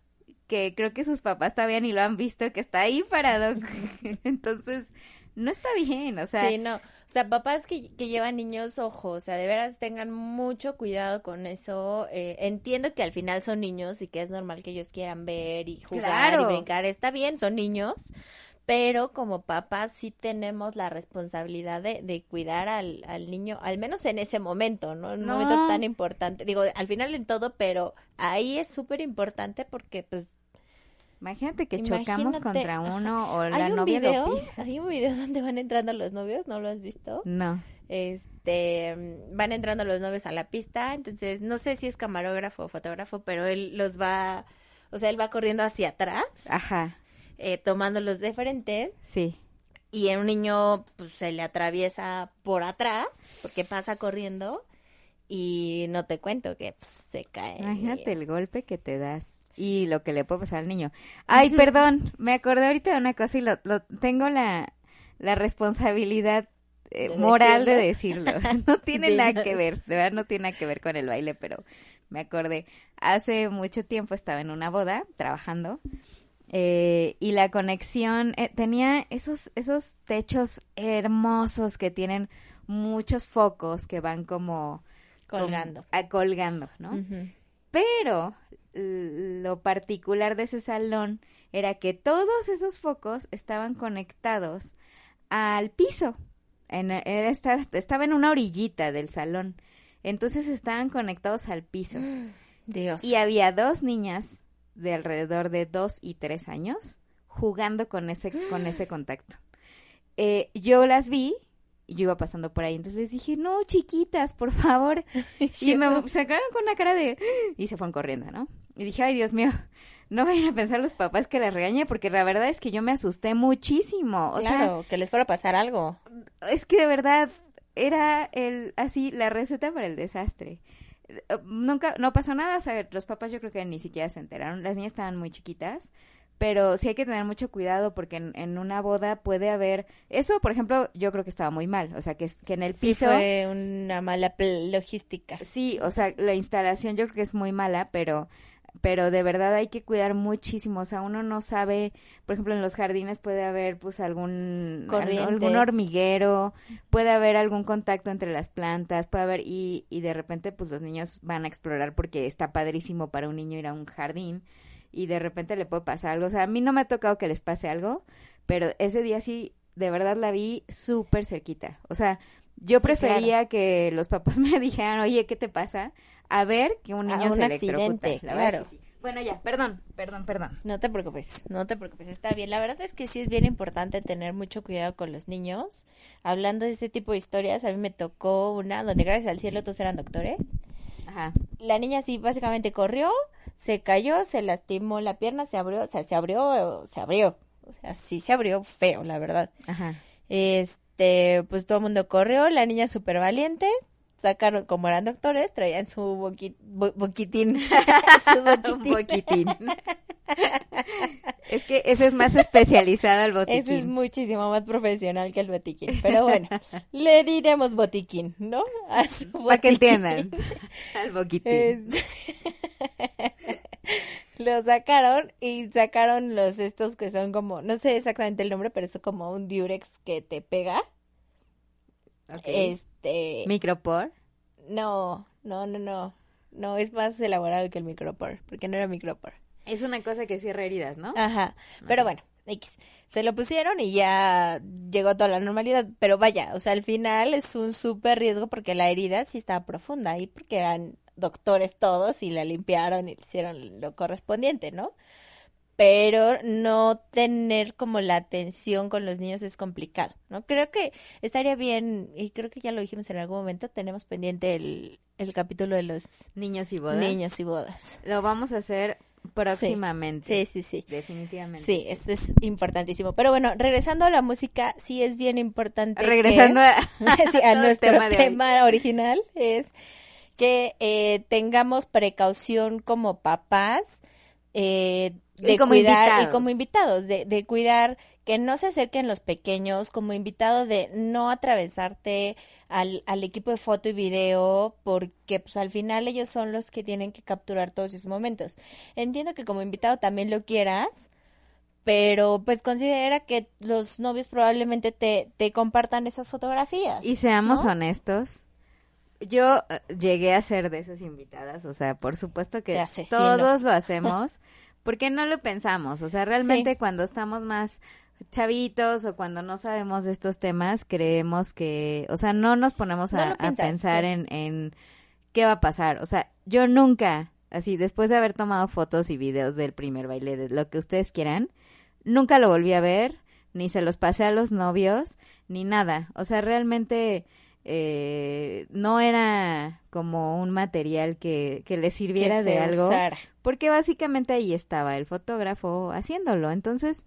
que creo que sus papás todavía ni lo han visto, que está ahí parado. Entonces, no está bien, o sea,
Sí, no. O sea, papás que, que llevan niños, ojo, o sea, de veras tengan mucho cuidado con eso. Eh, entiendo que al final son niños y que es normal que ellos quieran ver y jugar
Claro.
y brincar. Está bien, son niños. Pero como papás sí tenemos la responsabilidad de, de cuidar al, al niño, al menos en ese momento, ¿no? En un
No.
momento tan importante. Digo, al final en todo, pero ahí es súper importante porque, pues,
imagínate que chocamos contra uno o
hay
la
un
novia
video,
lo pisa.
hay un video donde van entrando los novios, ¿no lo has visto?
No.
Este, mm, van entrando los novios a la pista, entonces no sé si es camarógrafo o fotógrafo, pero él los va, o sea, él va corriendo hacia atrás,
Ajá,
eh, tomándolos de frente
sí.
y un niño pues se le atraviesa por atrás porque pasa corriendo y no te cuento que pues, se cae.
Imagínate el golpe que te das y lo que le puede pasar al niño. Ay, perdón, me acordé ahorita de una cosa y lo, lo tengo la, la responsabilidad eh,
¿De
moral de
decirlo?
No tiene nada que ver, de verdad no tiene nada que ver con el baile, pero me acordé. Hace mucho tiempo estaba en una boda trabajando eh, y la conexión eh, tenía esos, esos techos hermosos que tienen muchos focos que van como
colgando.
ah, colgando, ¿no? Pero lo particular de ese salón era que todos esos focos estaban conectados al piso. En, era- estaba, estaba en una orillita del salón. Entonces estaban conectados al piso.
Dios.
Y había dos niñas de alrededor de dos y tres años jugando con ese, con ese contacto. Eh, yo las vi, y yo iba pasando por ahí, entonces les dije, no, chiquitas, por favor. Y me sacaron con una cara de... Y se fueron corriendo, ¿no? Y dije, ay, Dios mío, no vayan a pensar los papás que las regañe, porque la verdad es que yo me asusté muchísimo. O
claro, que les fuera a pasar algo.
es que de verdad era el así la receta para el desastre. Nunca, no pasó nada, o sea, los papás yo creo que ni siquiera se enteraron, las niñas estaban muy chiquitas, pero sí hay que tener mucho cuidado porque en, en una boda puede haber, eso por ejemplo yo creo que estaba muy mal, o sea, que, que en el
Sí,
piso...
fue una mala logística.
Sí, o sea, la instalación yo creo que es muy mala, pero pero de verdad hay que cuidar muchísimo, o sea, uno no sabe, por ejemplo, en los jardines puede haber pues algún algún hormiguero, puede haber algún contacto entre las plantas, puede haber y y de repente pues los niños van a explorar porque está padrísimo para un niño ir a un jardín y de repente le puede pasar algo, o sea, a mí no me ha tocado que les pase algo, pero ese día sí de verdad la vi súper cerquita, o sea, yo
Sí,
prefería que los papás me dijeran, oye, ¿qué te pasa? A ver que un
A
niño
un
se
accidente,
La
claro.
sí. Bueno, ya, perdón, perdón, perdón.
No te preocupes, no te preocupes, está bien. La verdad es que sí es bien importante tener mucho cuidado con los niños. Hablando de ese tipo de historias, a mí me tocó una donde gracias al cielo todos eran doctores.
Ajá.
La niña sí básicamente corrió, se cayó, se lastimó la pierna, se abrió, o sea, se abrió, se abrió. O sea, sí se abrió feo, la verdad.
Ajá.
Este, pues todo el mundo corrió, la niña súper valiente. Sacaron, como eran doctores, traían su boqui- bo- boquitín. su
Un boquitín. es que ese es más especializado al botiquín.
Ese es muchísimo más profesional que el botiquín. Pero bueno, le diremos botiquín, ¿no? A su
Para que
botiquín.
entiendan. al boquitín.
Es- Lo sacaron y sacaron los estos que son como, no sé exactamente el nombre, pero es como un diurex que te pega.
Ok.
Este,
Micropor.
no, no, no, no. No, es más elaborado que el micropor, porque no era micropor.
Es una cosa que cierra heridas, ¿no?
Ajá, pero bueno, X. Se lo pusieron y ya llegó toda la normalidad, pero vaya, o sea, al final es un súper riesgo porque la herida sí estaba profunda y porque eran doctores todos y la limpiaron y le hicieron lo correspondiente, ¿no? Pero no tener como la atención con los niños es complicado, ¿no? Creo que estaría bien, y creo que ya lo dijimos en algún momento, tenemos pendiente el, el capítulo de los
Niños y bodas.
niños y bodas.
Lo vamos a hacer próximamente.
Sí, sí, sí.
Definitivamente.
Sí, esto es importantísimo. Pero bueno, regresando a la música, sí es bien importante. que-
Regresando a,
sí, a nuestro
tema
tema, original, es que eh, tengamos precaución como papás eh, de
Y como
cuidar y
invitados.
como invitados, de, de cuidar que no se acerquen los pequeños, como invitado de no atravesarte al, al equipo de foto y video, porque pues al final ellos son los que tienen que capturar todos esos momentos. Entiendo que como invitado también lo quieras, pero pues considera que los novios probablemente te, te compartan esas fotografías.
Y seamos
¿no?
honestos, yo eh, llegué a ser de esas invitadas, o sea, por supuesto que todos lo hacemos, porque no lo pensamos, o sea, realmente
Sí.
cuando estamos más chavitos o cuando no sabemos de estos temas, creemos que, o sea, no nos ponemos
No
a, pensar
sí.
en, en qué va a pasar, o sea, yo nunca, así, después de haber tomado fotos y videos del primer baile, de lo que ustedes quieran, nunca lo volví a ver, ni se los pasé a los novios, ni nada. O sea, realmente eh, no era como un material que, que les sirviera
que
de algo,
usara.
porque básicamente ahí estaba el fotógrafo haciéndolo. Entonces,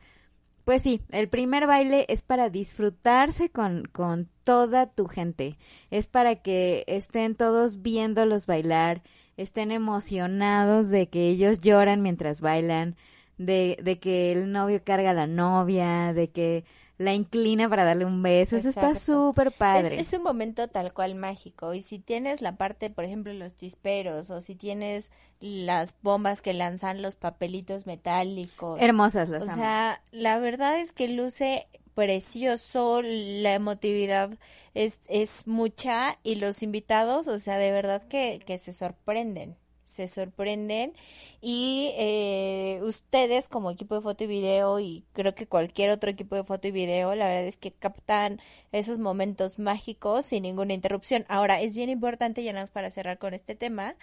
Pues sí, el primer baile es para disfrutarse con, con toda tu gente. Es para que estén todos viéndolos bailar, estén emocionados de que ellos lloran mientras bailan, de, de que el novio carga a la novia, de que la inclina para darle un beso. Eso está súper padre.
Es, es un momento tal cual mágico. Y si tienes la parte, por ejemplo, los chisperos, o si tienes las bombas que lanzan los papelitos metálicos.
Hermosas las
o
amo.
sea, la verdad es que luce precioso, la emotividad es, es mucha y los invitados, o sea, de verdad que, que se sorprenden, se sorprenden y eh, ustedes como equipo de foto y video y creo que cualquier otro equipo de foto y video, la verdad es que captan esos momentos mágicos sin ninguna interrupción. Ahora, es bien importante, ya nada más para cerrar con este tema,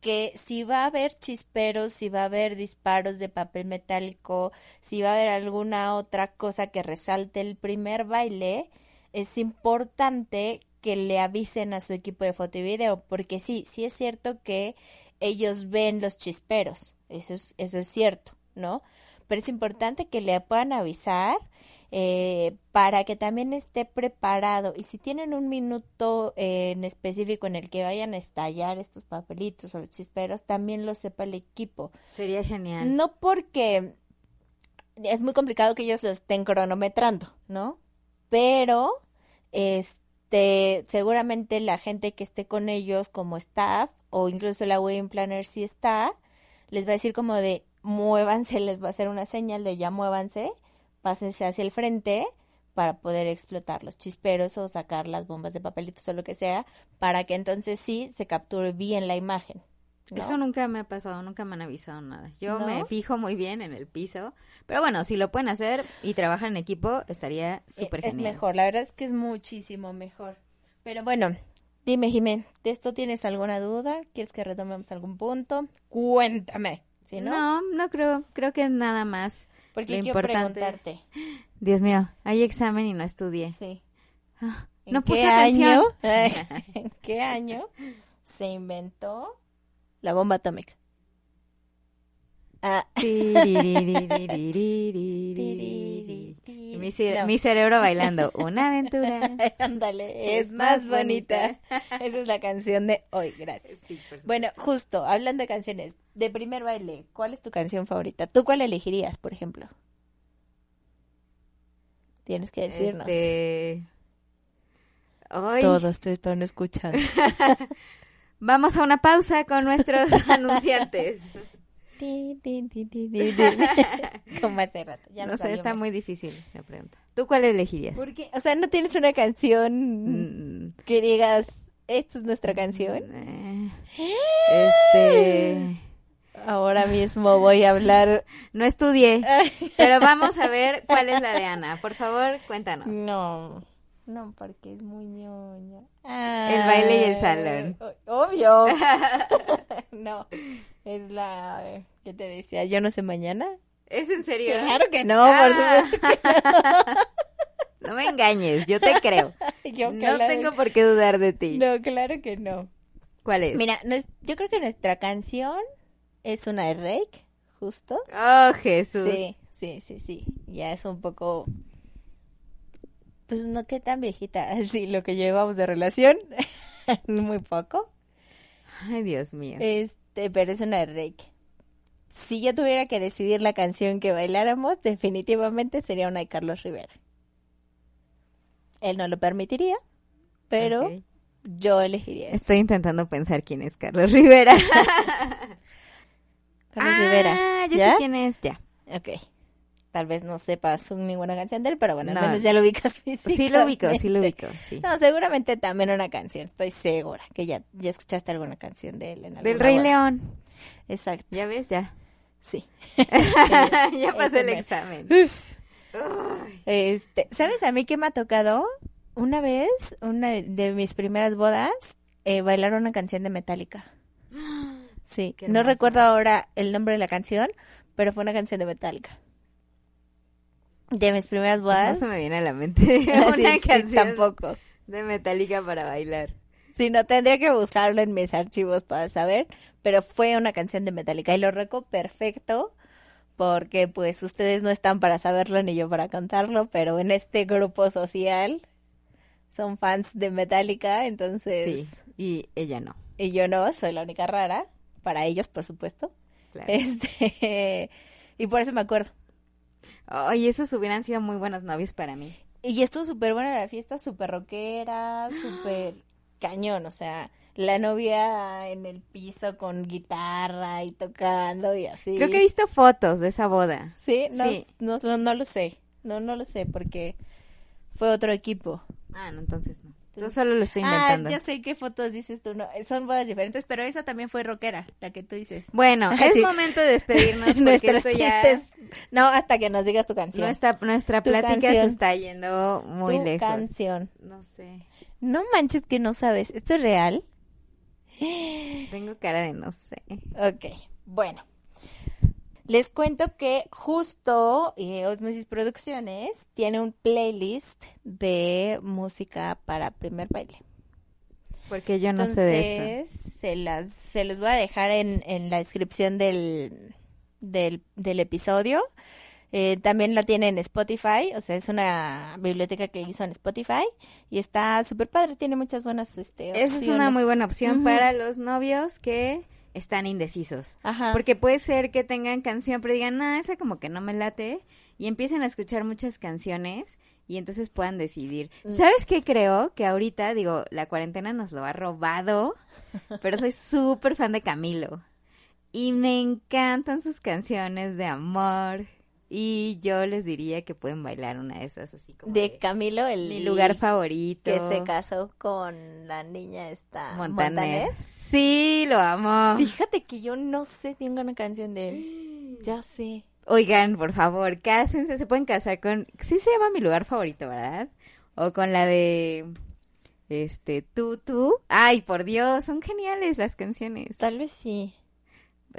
que si va a haber chisperos, si va a haber disparos de papel metálico, si va a haber alguna otra cosa que resalte el primer baile, es importante que le avisen a su equipo de foto y video, porque sí, sí es cierto que ellos ven los chisperos, eso es, eso es cierto, ¿no? Pero es importante que le puedan avisar eh, para que también esté preparado. Y si tienen un minuto eh, en específico en el que vayan a estallar estos papelitos o los chisperos, también lo sepa el equipo.
Sería genial.
No porque es muy complicado que ellos lo estén cronometrando, ¿no? Pero, este, seguramente la gente que esté con ellos como staff o incluso la wedding planner si está, les va a decir como de muévanse, les va a hacer una señal de ya muévanse, pásense hacia el frente para poder explotar los chisperos o sacar las bombas de papelitos o lo que sea, para que entonces sí se capture bien la imagen. ¿no?
Eso nunca me ha pasado, nunca me han avisado nada. Yo
¿No?
me fijo muy bien en el piso, pero bueno, si lo pueden hacer y trabajan en equipo, estaría súper
Eh, Es
genial.
mejor, la verdad es que es muchísimo mejor. Pero bueno, Dime, Jimé, ¿de esto tienes alguna duda? ¿Quieres que retomemos algún punto? Cuéntame. ¿sí, no?
no, no creo, creo que nada más.
Porque
Lo
quiero
importante...
preguntarte.
Dios mío, hay examen y no estudié.
Sí.
Ah,
¿En
no
qué año? ¿En qué año se inventó la bomba atómica? Ah.
Mi, cere-
No.
mi cerebro bailando. Una aventura.
Ándale, es más bonita. Esa es la canción de hoy, gracias. Bueno, justo, hablando de canciones, de primer baile, ¿cuál es tu canción favorita? ¿Tú cuál elegirías, por ejemplo? Tienes que decirnos.
Este...
Todos te están escuchando.
Vamos a una pausa con nuestros anunciantes.
Como hace rato. Ya
no sé,
salió
está
mal.
muy difícil la pregunta. ¿Tú cuál elegirías?
Porque, o sea, no tienes una canción
Mm,
que digas, esta es nuestra canción.
eh, este...
Ahora mismo voy a hablar.
No estudié, pero vamos a ver cuál es la de Ana. Por favor, cuéntanos.
No, no, porque es muy ñoña.
El baile y el
Ah,
salón.
o- Obvio. no, es la eh, que te decía, yo no sé mañana.
¿Es en serio?
Claro que no, por
Ah.
supuesto que
No me engañes, yo te creo.
yo
No tengo por qué dudar de ti.
No, claro que no.
¿Cuál es?
Mira, no es- yo creo que nuestra canción es una de Rake, justo.
Oh, Jesús.
Sí, sí, sí, sí. Ya es un poco. Pues no qué tan viejita. Así, lo que llevamos de relación. Muy poco.
Ay, Dios mío.
Este, pero es una de Rake. Si yo tuviera que decidir la canción que bailáramos, definitivamente sería una de Carlos Rivera. Él no lo permitiría, pero yo elegiría esa.
Estoy intentando pensar quién es Carlos Rivera.
Carlos
ah,
Rivera.
ya sé quién es, ya.
Ok. Tal vez no sepas ninguna canción de él, pero bueno,
No.
al menos ya lo ubicas
Sí lo ubico, sí lo ubico, sí.
No, seguramente también una canción, estoy segura que ya, ya escuchaste alguna canción de él en
Del Rey. León.
Exacto,
¿Ya ves? Ya.
Sí.
ya pasé el examen.
Uf. Este, ¿sabes a mí qué me ha tocado? Una vez, una de mis primeras bodas, eh, bailar una canción de Metallica. Sí,
Qué
no recuerdo ahora el nombre de la canción, pero fue una canción de Metallica. De mis primeras
No
bodas.
se me viene a la mente una
sí,
canción
tampoco.
de Metallica para bailar.
Sí, no tendría que buscarlo en mis archivos para saber, pero fue una canción de Metallica y lo recuerdo perfecto porque pues ustedes no están para saberlo ni yo para contarlo, pero en este grupo social son fans de Metallica, entonces...
Sí, y ella no.
Y yo no, soy la única rara, para ellos, por supuesto.
Claro.
Este, y por eso me acuerdo.
Ay, esos hubieran sido muy buenos novios para mí.
Y estuvo súper buena la fiesta, súper rockera, súper cañón, o sea, la novia en el piso con guitarra y tocando y así.
Creo que he visto fotos de esa boda.
Sí, no,
Sí.
No, no, no lo sé, no, no lo sé, porque fue otro equipo.
Ah, no, entonces no. Yo solo lo estoy
Ah,
inventando.
ya sé qué fotos dices tú, no, son bodas diferentes, pero esa también fue rockera, la que tú dices.
Bueno, es
Sí.
momento de despedirnos porque
Nuestros
esto ya...
chistes, no, hasta que nos digas tu canción.
Nuestra, nuestra
Tu
plática
canción.
se está yendo muy
tu
lejos.
canción.
No sé.
No manches que no sabes, ¿esto es real?
Tengo cara de no sé.
Ok, bueno. Les cuento que justo eh, Osmosis Producciones tiene un playlist de música para primer baile.
Porque yo no sé de eso.
Se las, se los voy a dejar en, en la descripción del, del, del episodio. Eh, también la tiene en Spotify, o sea, es una biblioteca que hizo en Spotify y está súper padre, tiene muchas buenas este,
Esa es una
opciones.
muy buena opción para los novios que están indecisos.
Ajá.
Porque puede ser que tengan canción, pero digan, no, esa como que no me late. Y empiecen a escuchar muchas canciones y entonces puedan decidir.
Mm.
¿Sabes qué creo? Que ahorita, digo, la cuarentena nos lo ha robado, pero soy súper fan de Camilo. Y me encantan sus canciones de amor. Y yo les diría que pueden bailar una de esas así como
de
de
Camilo, el
mi lugar favorito.
que se casó con la niña esta
Montaner.
Montaner.
Sí, lo amo.
Fíjate que yo no sé, tengo una canción de él. Ya sé.
Oigan, por favor, cásense, se pueden casar con, sí se llama mi lugar favorito, ¿verdad? O con la de, este, tú, tú. Ay, por Dios, son geniales las canciones.
Tal vez sí.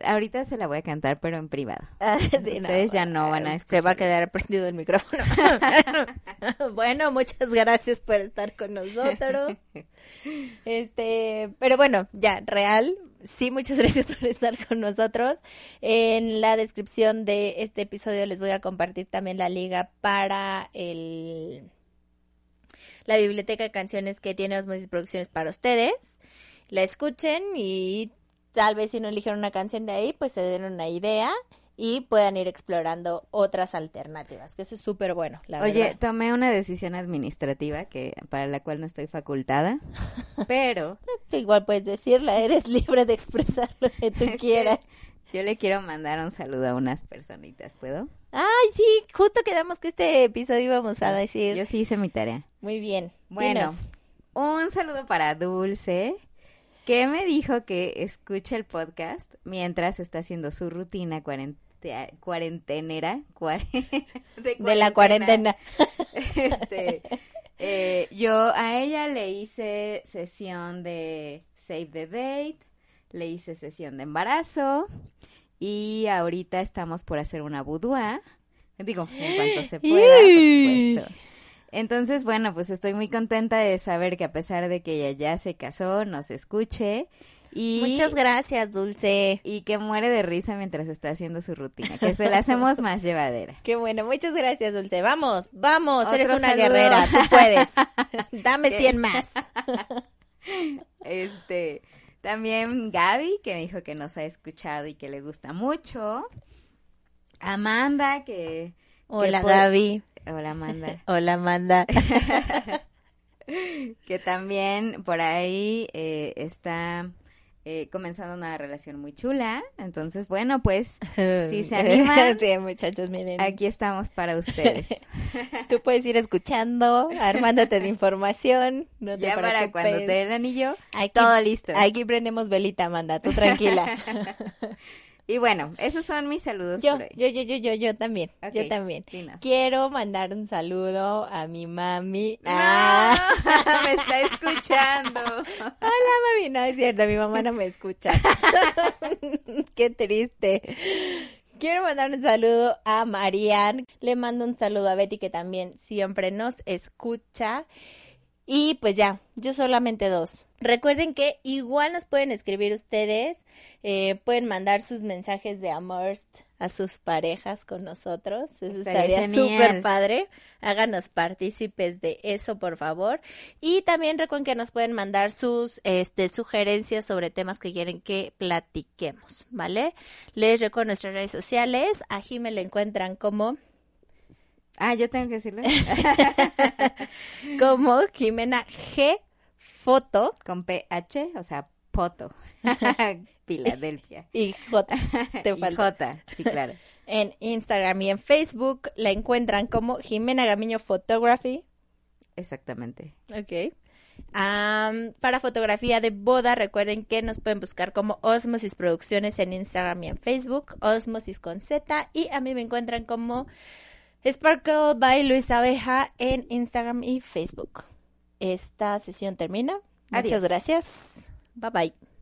Ahorita se la voy a cantar, pero en privado.
Ah, sí,
Ustedes ya no van a
Se va a quedar prendido el micrófono. bueno, muchas gracias por estar con nosotros. Este, pero bueno, ya, real. Sí, muchas gracias por estar con nosotros. En la descripción de este episodio les voy a compartir también la liga para el la biblioteca de canciones que tiene Osmosis Producciones para ustedes. La escuchen y tal vez si no eligieron una canción de ahí, pues se den una idea y puedan ir explorando otras alternativas, que eso es súper bueno, la
Oye,
verdad.
tomé una decisión administrativa que para la cual no estoy facultada, pero
igual puedes decirla, eres libre de expresar lo que tú quieras.
yo le quiero mandar un saludo a unas personitas, ¿puedo?
Ay, sí, justo quedamos que este episodio íbamos a decir.
Yo sí hice mi tarea.
Muy bien.
Bueno,
dinos.
un saludo para Dulce, que me dijo que escucha el podcast mientras está haciendo su rutina cuarente- cuarentenera, cuare-
de la cuarentena.
Este, eh, yo a ella le hice sesión de Save the Date, le hice sesión de embarazo y ahorita estamos por hacer una boudoir. Digo, en cuanto se pueda, por supuesto. Entonces, bueno, pues estoy muy contenta de saber que a pesar de que ella ya se casó, nos escuche y,
Muchas gracias, Dulce.
y que muere de risa mientras está haciendo su rutina, que se la hacemos más llevadera.
Qué bueno, muchas gracias, Dulce. Vamos, vamos,
Otro
eres una
saludo.
guerrera, tú puedes. Dame 100 más.
Este, también Gaby, que me dijo que nos ha escuchado y que le gusta mucho. Amanda, que...
Hola,
puede-
Gaby.
Hola, Amanda.
Hola, Amanda.
que también por ahí eh, está eh, comenzando una relación muy chula. Entonces, bueno, pues Si se animan.
Sí, muchachos, miren.
aquí estamos para ustedes.
Tú puedes ir escuchando, armándote de información. No te
ya para cuando te dé el anillo,
Aquí-
todo listo.
Aquí prendemos velita, Amanda, tú tranquila.
Y bueno, esos son mis saludos
yo,
por hoy.
yo, yo, yo, yo, yo también, yo también.
dinos.
Quiero mandar un saludo a mi mami.
¡No!
Ah.
me está escuchando.
Hola, mami. No, es cierto, mi mamá no me escucha. Qué triste. Quiero mandar un saludo a Marian. Le mando un saludo a Betty, que también siempre nos escucha. Y pues ya, yo solamente dos. Recuerden que igual nos pueden escribir ustedes, eh, pueden mandar sus mensajes de amor a sus parejas con nosotros. Eso
Estaría
estaría súper padre. Háganos partícipes de eso, por favor. Y también recuerden que nos pueden mandar sus este, sugerencias sobre temas que quieren que platiquemos, ¿vale? Les recuerdo nuestras redes sociales. A Jime le encuentran como,
Ah, yo tengo que decirlo.
como Jimena G Foto
Con PH, o sea, poto. Filadelfia.
y J. Te
Y
falta.
J, sí, claro.
En Instagram y en Facebook la encuentran como Jimena Gamiño Photography.
Exactamente.
Ok. Am, para fotografía de boda, recuerden que nos pueden buscar como Osmosis Producciones en Instagram y en Facebook, Osmosis con Z, y a mí me encuentran como Sparkle by Luis Abeja en Instagram y Facebook. Esta sesión termina. Muchas
Adiós.
gracias. Bye bye.